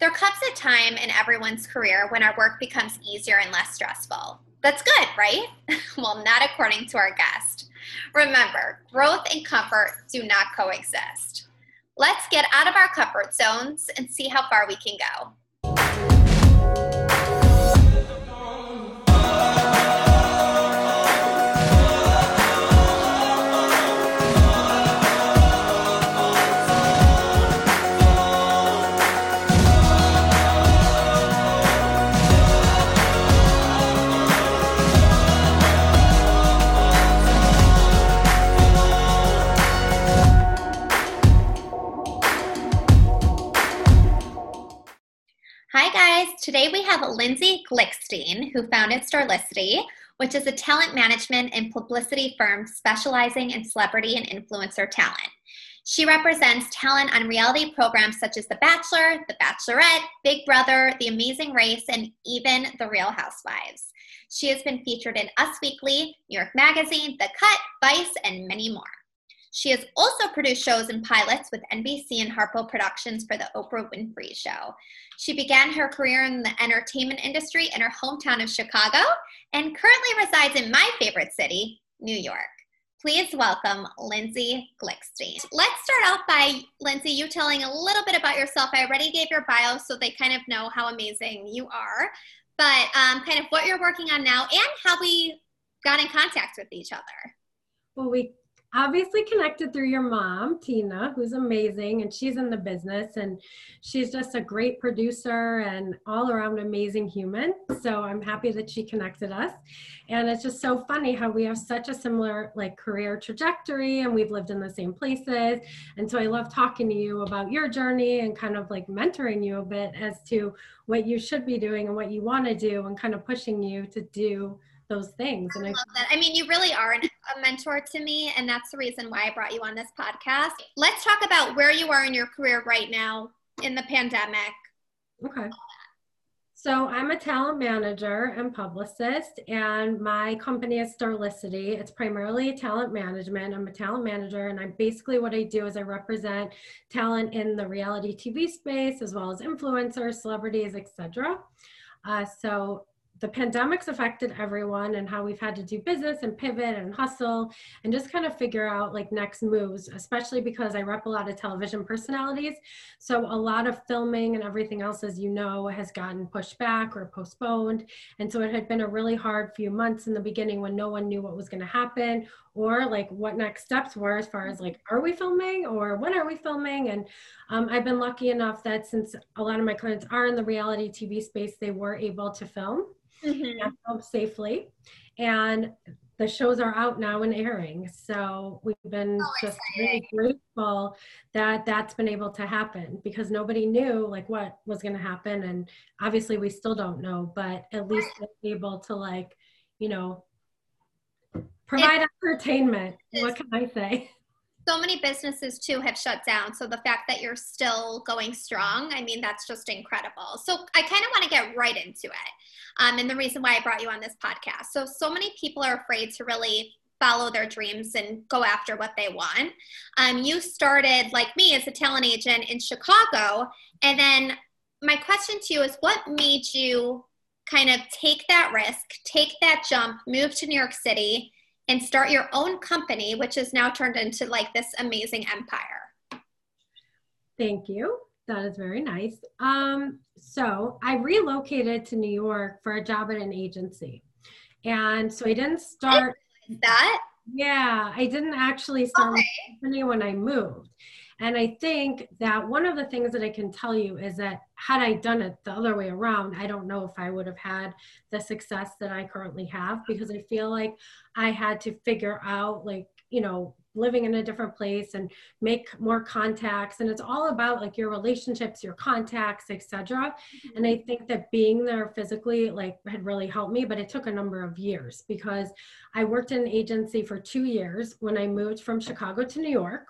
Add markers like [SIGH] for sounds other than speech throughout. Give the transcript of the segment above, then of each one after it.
There comes a time in everyone's career when our work becomes easier and less stressful. That's good, right? [LAUGHS] well, not according to our guest. Remember, growth and comfort do not coexist. Let's get out of our comfort zones and see how far we can go. Have Lindsay Glickstein, who founded Starlicity, which is a talent management and publicity firm specializing in celebrity and influencer talent. She represents talent on reality programs such as The Bachelor, The Bachelorette, Big Brother, The Amazing Race, and even The Real Housewives. She has been featured in Us Weekly, New York Magazine, The Cut, Vice, and many more. She has also produced shows and pilots with NBC and Harpo Productions for The Oprah Winfrey Show. She began her career in the entertainment industry in her hometown of Chicago and currently resides in my favorite city, New York. Please welcome Lindsay Glickstein. Let's start off by, Lindsay, you telling a little bit about yourself. I already gave your bio so they kind of know how amazing you are, but um, kind of what you're working on now and how we got in contact with each other. Well, we obviously connected through your mom, Tina, who's amazing and she's in the business and she's just a great producer and all around amazing human. So I'm happy that she connected us. And it's just so funny how we have such a similar like career trajectory and we've lived in the same places. And so I love talking to you about your journey and kind of like mentoring you a bit as to what you should be doing and what you want to do and kind of pushing you to do those things. And I, I love that. I mean, you really are an, a mentor to me, and that's the reason why I brought you on this podcast. Let's talk about where you are in your career right now in the pandemic. Okay. So I'm a talent manager and publicist, and my company is Starlicity. It's primarily talent management. I'm a talent manager, and I basically what I do is I represent talent in the reality TV space as well as influencers, celebrities, etc. Uh, so the pandemic's affected everyone and how we've had to do business and pivot and hustle and just kind of figure out like next moves, especially because I rep a lot of television personalities. So a lot of filming and everything else, as you know, has gotten pushed back or postponed. And so it had been a really hard few months in the beginning when no one knew what was going to happen or like what next steps were as far as like, are we filming or when are we filming? And um, I've been lucky enough that since a lot of my clients are in the reality TV space, they were able to film mm-hmm. safely. And the shows are out now and airing. So we've been oh, just really grateful that that's been able to happen because nobody knew like what was going to happen. And obviously we still don't know, but at least able to like, you know, provide it, entertainment. What can I say? So many businesses too have shut down. So the fact that you're still going strong, I mean, that's just incredible. So I kind of want to get right into it. Um, and the reason why I brought you on this podcast. So, so many people are afraid to really follow their dreams and go after what they want. Um, you started, like me, as a talent agent in Chicago. And then my question to you is what made you kind of take that risk, take that jump, move to New York City? And start your own company, which has now turned into like this amazing empire. Thank you. That is very nice. Um, so I relocated to New York for a job at an agency. And so I didn't start I that. Yeah, I didn't actually start okay. company when I moved. And I think that one of the things that I can tell you is that had I done it the other way around, I don't know if I would have had the success that I currently have because I feel like I had to figure out, like, you know, living in a different place and make more contacts. And it's all about like your relationships your contacts etc mm-hmm. and i think that being there physically like had really helped me but it took a number of years because i worked in an agency for two years when i moved from chicago to new york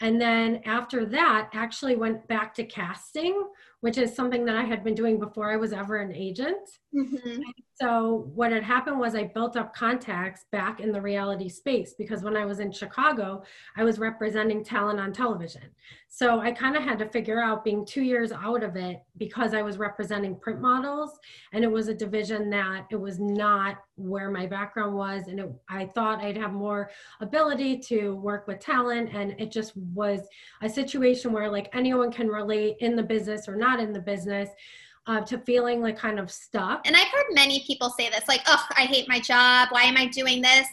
and then after that, actually went back to casting, which is something that I had been doing before I was ever an agent. Mm-hmm. So, what had happened was I built up contacts back in the reality space because when I was in Chicago, I was representing talent on television. So, I kind of had to figure out being two years out of it because I was representing print models and it was a division that it was not where my background was. And it, I thought I'd have more ability to work with talent. And it just was a situation where, like, anyone can relate in the business or not in the business uh, to feeling like kind of stuck. And I've heard many people say this, like, oh, I hate my job. Why am I doing this?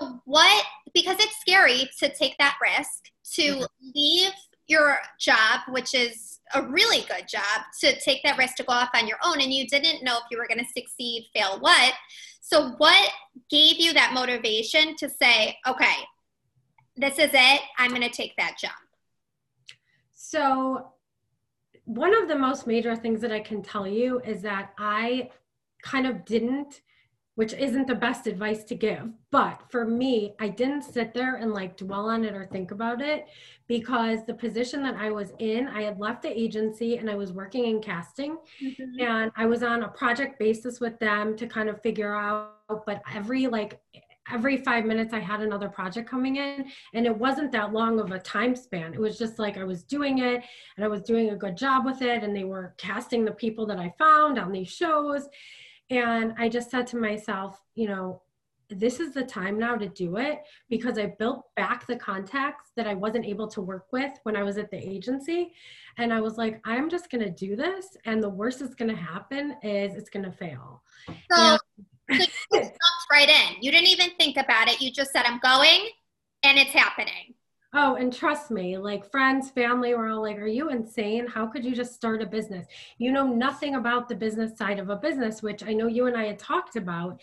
So, what, because it's scary to take that risk, to leave your job, which is a really good job, to take that risk to go off on your own, and you didn't know if you were going to succeed, fail, what. So, what gave you that motivation to say, okay, this is it, I'm going to take that jump? So, one of the most major things that I can tell you is that I kind of didn't, which isn't the best advice to give, but for me, I didn't sit there and like dwell on it or think about it because the position that I was in, I had left the agency and I was working in casting mm-hmm. and I was on a project basis with them to kind of figure out, but every like every five minutes I had another project coming in. And it wasn't that long of a time span. It was just like I was doing it and I was doing a good job with it. And they were casting the people that I found on these shows. And I just said to myself, you know, this is the time now to do it because I built back the contacts that I wasn't able to work with when I was at the agency. And I was like, I'm just going to do this. And the worst that's going to happen is it's going to fail. So, and- so [LAUGHS] right in. You didn't even think about it. You just said, I'm going and it's happening. Oh, and trust me, like friends, family were all like, Are you insane? How could you just start a business? You know nothing about the business side of a business, which I know you and I had talked about.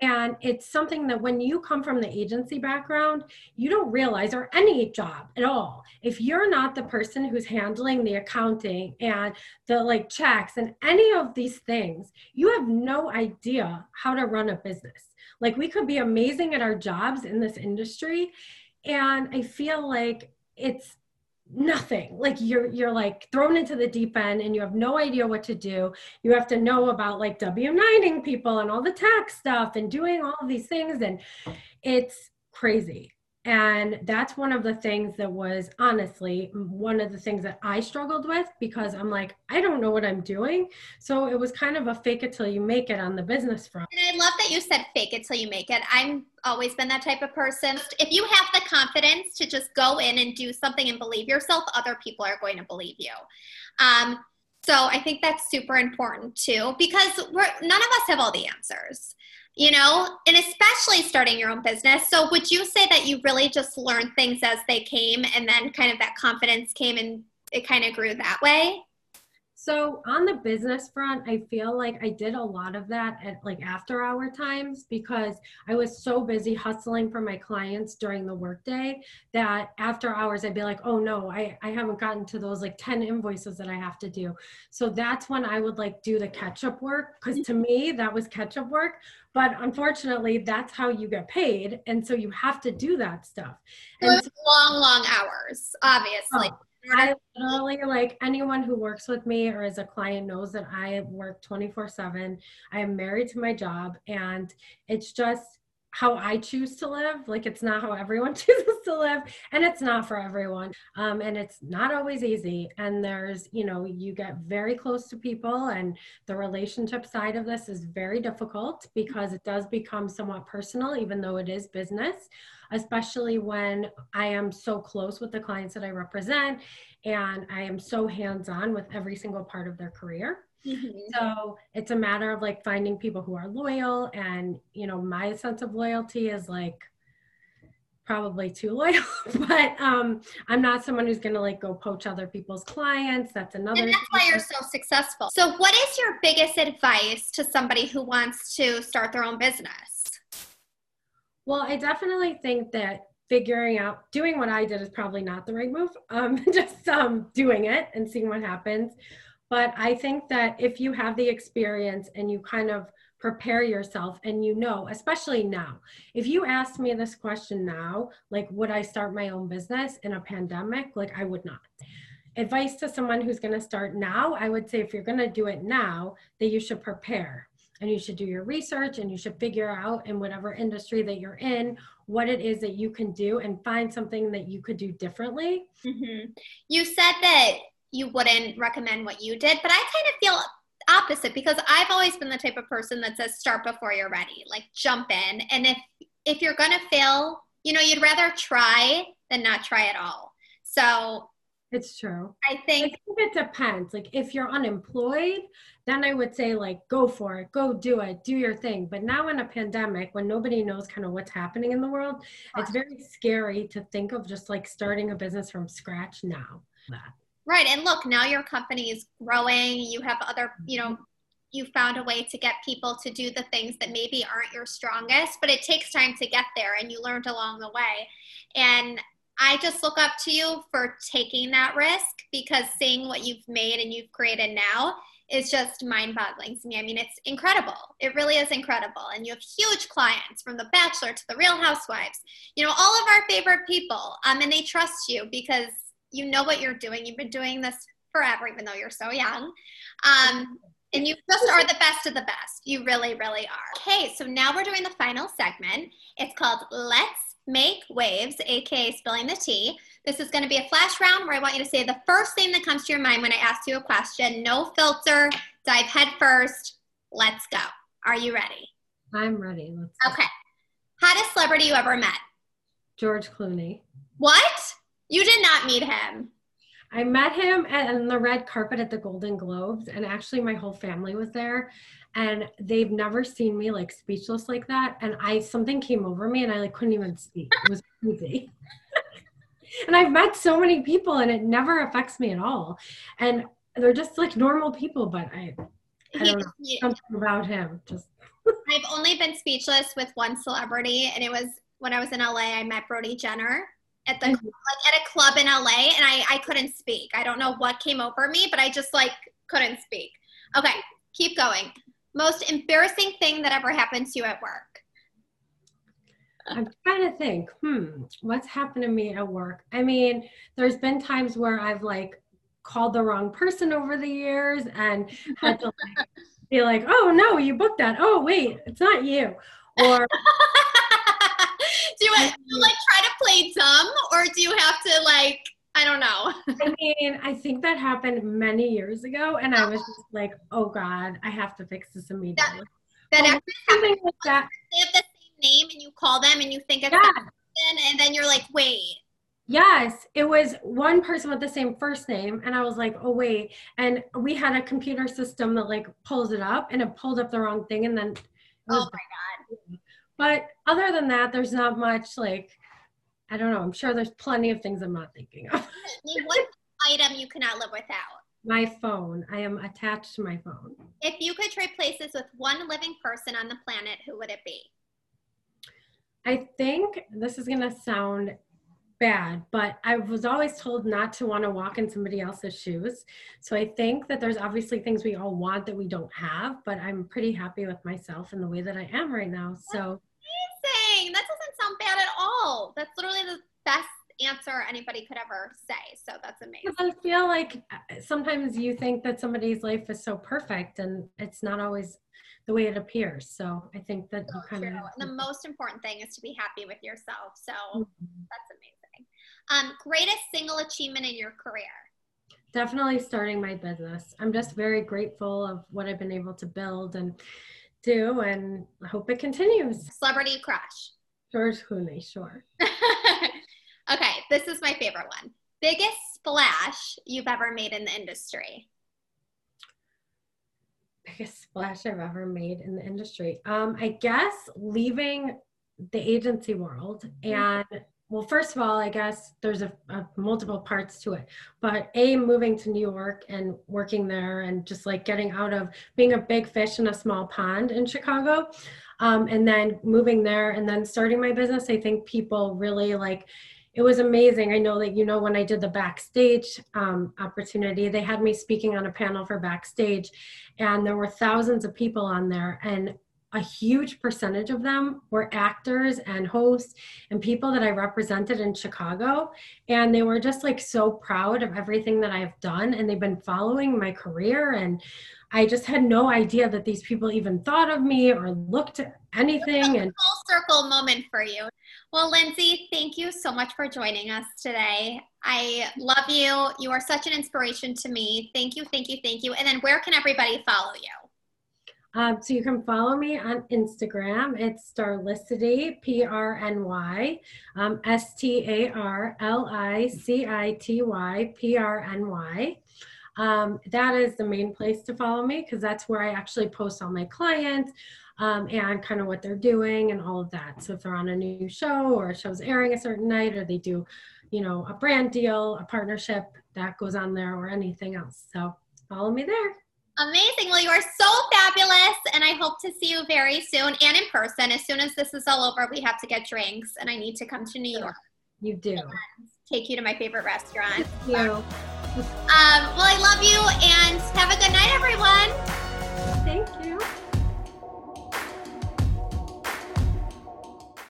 And it's something that when you come from the agency background, you don't realize, or any job at all, if you're not the person who's handling the accounting and the like checks and any of these things, you have no idea how to run a business. Like we could be amazing at our jobs in this industry. And I feel like it's nothing like you're you're like thrown into the deep end and you have no idea what to do you have to know about like w9ing people and all the tax stuff and doing all these things and it's crazy and that's one of the things that was honestly one of the things that I struggled with because I'm like, I don't know what I'm doing. So it was kind of a fake it till you make it on the business front. And I love that you said fake it till you make it. I've always been that type of person. If you have the confidence to just go in and do something and believe yourself, other people are going to believe you. Um, so I think that's super important too, because we're, none of us have all the answers you know, and especially starting your own business. So, would you say that you really just learned things as they came and then kind of that confidence came and it kind of grew that way? So on the business front, I feel like I did a lot of that at like after hour times because I was so busy hustling for my clients during the workday that after hours I'd be like, oh no, I, I haven't gotten to those like 10 invoices that I have to do. So that's when I would like do the catch up work because mm-hmm. to me that was catch up work. But unfortunately, that's how you get paid. And so you have to do that stuff. And so, long, long hours, obviously. Oh I literally like anyone who works with me or as a client knows that I work 24 7. I am married to my job and it's just how I choose to live. Like it's not how everyone [LAUGHS] chooses to live and it's not for everyone. Um, and it's not always easy. And there's, you know, you get very close to people and the relationship side of this is very difficult because it does become somewhat personal, even though it is business especially when I am so close with the clients that I represent and I am so hands on with every single part of their career. Mm-hmm. So it's a matter of like finding people who are loyal. And, you know, my sense of loyalty is like, probably too [LAUGHS] loyal, but um, I'm not someone who's going to like go poach other people's clients. That's another. And that's why you're so successful. So, what is your biggest advice to somebody who wants to start their own business? Well, I definitely think that figuring out doing what I did is probably not the right move. Um, [LAUGHS] just um, doing it and seeing what happens. But I think that if you have the experience and you kind of prepare yourself and you know, especially now, if you asked me this question now, like, would I start my own business in a pandemic? Like, I would not. advice to someone who's going to start now, I would say if you're going to do it now, that you should prepare and you should do your research and you should figure out in whatever industry that you're in what it is that you can do and find something that you could do differently. Mm-hmm. You said that you wouldn't recommend what you did, but I kind of feel opposite because I've always been the type of person that says start before you're ready, like jump in. And if if you're gonna fail, you know, you'd rather try than not try at all. So it's true. I think, I think it depends. Like if you're unemployed, then I would say like go for it, go do it, do your thing. But now in a pandemic when nobody knows kind of what's happening in the world, it's very scary to think of just like starting a business from scratch now. Right. And look, now your company is growing. You have other, you know, you found a way to get people to do the things that maybe aren't your strongest, but it takes time to get there and you learned along the way. And I just look up to you for taking that risk because seeing what you've made and you've created now is just mind boggling to me. I mean, it's incredible. It really is incredible. And you have huge clients from The Bachelor to The Real Housewives, you know, all of our favorite people. Um, and they trust you because you know what you're doing. You've been doing this forever, even though you're so young. Um, and you just are the best of the best. You really, really are. Okay, so now we're doing the final segment. It's called Let's Make Waves, aka Spilling the Tea. This is going to be a flash round where I want you to say the first thing that comes to your mind when I ask you a question. No filter, dive head first. Let's go. Are you ready? I'm ready. Let's okay. Hottest celebrity you ever met? George Clooney. What? You did not meet him. I met him on the red carpet at the Golden Globes, and actually, my whole family was there, and they've never seen me like speechless like that. And I something came over me, and I like couldn't even speak. It was [LAUGHS] crazy. [LAUGHS] and I've met so many people, and it never affects me at all. And they're just like normal people, but I, I don't know something about him. Just I've only been speechless with one celebrity, and it was when I was in LA. I met Brody Jenner at the mm-hmm. like at a club in LA and I, I couldn't speak. I don't know what came over me, but I just like couldn't speak. Okay, keep going. Most embarrassing thing that ever happened to you at work? I'm trying to think, hmm, what's happened to me at work? I mean, there's been times where I've like called the wrong person over the years and had to like, [LAUGHS] be like, oh no, you booked that. Oh wait, it's not you. Or [LAUGHS] do you, like try to play dumb or do you have to like I don't know. I mean, I think that happened many years ago, and I was just like, "Oh God, I have to fix this immediately." That, that well, something like that. They have the same name, and you call them, and you think it's yeah. that person, and then you're like, "Wait." Yes, it was one person with the same first name, and I was like, "Oh wait!" And we had a computer system that like pulls it up, and it pulled up the wrong thing, and then. Oh my god! But other than that, there's not much like, I don't know. I'm sure there's plenty of things I'm not thinking of. [LAUGHS] what item you cannot live without? My phone. I am attached to my phone. If you could trade places with one living person on the planet, who would it be? I think this is going to sound bad, but I was always told not to want to walk in somebody else's shoes. So I think that there's obviously things we all want that we don't have, but I'm pretty happy with myself and the way that I am right now. So amazing. That doesn't sound bad at all. That's literally the best answer anybody could ever say. So that's amazing. I feel like uh, sometimes you think that somebody's life is so perfect and it's not always the way it appears. So I think that so kind true. of the most important thing is to be happy with yourself. So mm-hmm. that's amazing. Um, greatest single achievement in your career? Definitely starting my business. I'm just very grateful of what I've been able to build and do and I hope it continues. Celebrity crush. George Clooney, sure. [LAUGHS] this is my favorite one. Biggest splash you've ever made in the industry? Biggest splash I've ever made in the industry. Um, I guess leaving the agency world and well first of all i guess there's a, a, multiple parts to it but a moving to new york and working there and just like getting out of being a big fish in a small pond in chicago um, and then moving there and then starting my business i think people really like it was amazing. I know that you know when i did the backstage um, opportunity they had me speaking on a panel for backstage and there were thousands of people on there and a huge percentage of them were actors and hosts and people that I represented in Chicago. And they were just like so proud of everything that I've done. And they've been following my career. And I just had no idea that these people even thought of me or looked at anything. And full circle moment for you. Well, Lindsay, thank you so much for joining us today. I love you. You are such an inspiration to me. Thank you, thank you, thank you. And then where can everybody follow you? Um, so you can follow me on Instagram. It's Starlicity, P R N Y, um, S T A R L I C I T Y, P R N Y. Um, that is the main place to follow me because that's where I actually post all my clients um, and kind of what they're doing and all of that. So if they're on a new show or a show's airing a certain night or they do, you know, a brand deal, a partnership, that goes on there or anything else. So follow me there. Amazing. Well, you are so fabulous, and I hope to see you very soon and in person. As soon as this is all over, we have to get drinks, and I need to come to New York. You do. Take you to my favorite restaurant. Thank you. Um, well, I love you, and have a good night, everyone. Thank you.